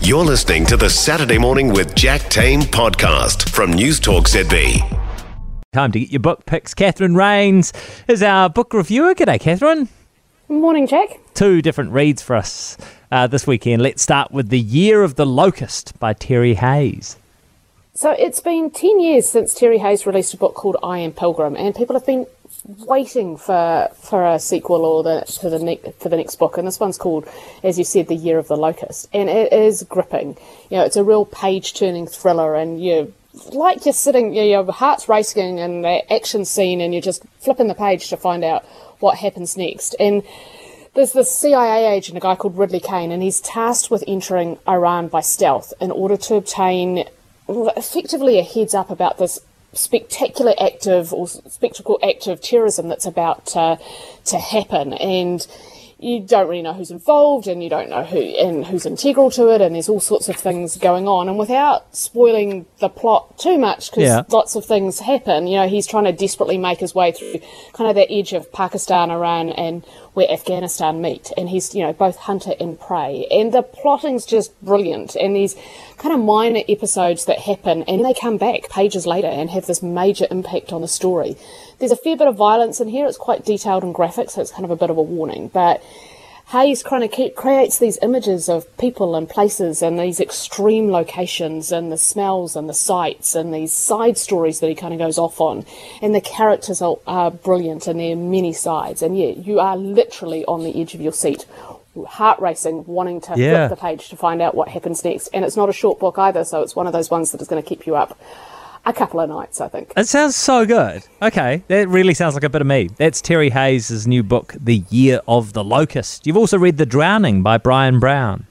You're listening to the Saturday Morning with Jack Tame podcast from News Talk ZB. Time to get your book picks. Catherine Raynes is our book reviewer. G'day, Catherine. Morning, Jack. Two different reads for us uh, this weekend. Let's start with The Year of the Locust by Terry Hayes. So it's been 10 years since Terry Hayes released a book called I Am Pilgrim, and people have been waiting for for a sequel or the for the for the next book. And this one's called, as you said, The Year of the Locust, and it is gripping. You know, it's a real page turning thriller, and you like you're sitting, you know, your heart's racing in the action scene, and you're just flipping the page to find out what happens next. And there's this CIA agent, a guy called Ridley Kane, and he's tasked with entering Iran by stealth in order to obtain effectively a heads up about this spectacular act of or spectacle act of terrorism that's about to, to happen and you don't really know who's involved and you don't know who and who's integral to it and there's all sorts of things going on and without spoiling the plot too much because Yeah. lots of things happen you know he's trying to desperately make his way through kind of the edge of Pakistan Iran and where Afghanistan meet and he's you know both hunter and prey. And the plotting's just brilliant and these kind of minor episodes that happen and they come back pages later and have this major impact on the story. There's a fair bit of violence in here. It's quite detailed and graphic so it's kind of a bit of a warning but Hayes kind of creates these images of people and places and these extreme locations and the smells and the sights and these side stories that he kind of goes off on. And the characters are, are brilliant and there are many sides. And yeah, you are literally on the edge of your seat, heart racing, wanting to Yeah. flip the page to find out what happens next. And it's not a short book either, so it's one of those ones that is going to keep you up a couple of nights, I think. It sounds so good. Okay, that really sounds like a bit of me. That's Terry Hayes' new book, The Year of the Locust. You've also read The Drowning by Bryan Brown.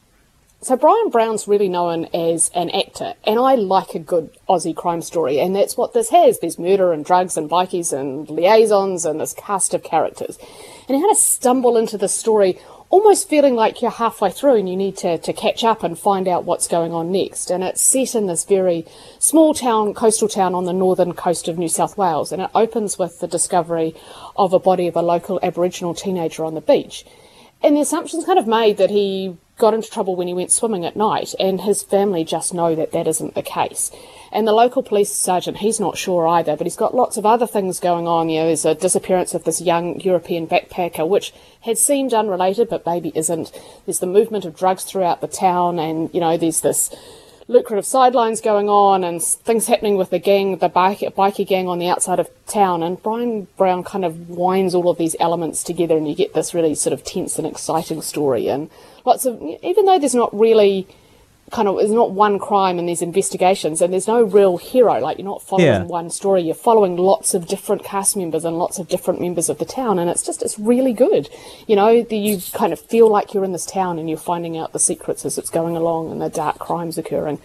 So Bryan Brown's really known as an actor, and I like a good Aussie crime story, and that's what this has. There's murder and drugs and bikies and liaisons and this cast of characters. And he had to stumble into the story almost feeling like you're halfway through and you need to, to catch up and find out what's going on next. And it's set in this very small town, coastal town on the northern coast of New South Wales, and it opens with the discovery of a body of a local Aboriginal teenager on the beach. And the assumption's kind of made that he got into trouble when he went swimming at night, and his family just know that that isn't the case. And the local police sergeant, he's not sure either, but he's got lots of other things going on. You know, there's a disappearance of this young European backpacker, which had seemed unrelated, but maybe isn't. There's the movement of drugs throughout the town, and, you know, there's this lucrative sidelines going on and things happening with the gang, the bike, biker gang on the outside of town. And Bryan Brown kind of winds all of these elements together, and you get this really sort of tense and exciting story. And lots of, even though there's not really kind of, there's not one crime in these investigations, and there's no real hero. Like you're not following Yeah. one story, you're following lots of different cast members and lots of different members of the town, and it's just it's really good. You know, the, you kind of feel like you're in this town and you're finding out the secrets as it's going along and the dark crimes occurring.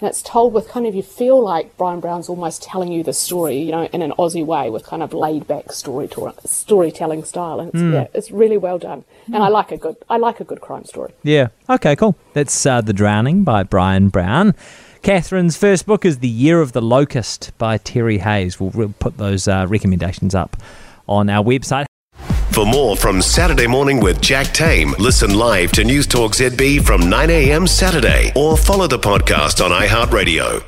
And it's told with kind of you feel like Bryan Brown's almost telling you the story, you know, in an Aussie way with kind of laid back story storytelling style, and it's, yeah, it's really well done. And I like a good I like a good crime story. Yeah. Okay, cool. That's uh, The Drowning by Bryan Brown. Catherine's first book is The Year of the Locust by Terry Hayes. We'll, we'll put those uh, recommendations up on our website. For more from Saturday Morning with Jack Tame, listen live to News Talk ZB from 9 a.m. Saturday or follow the podcast on iHeartRadio.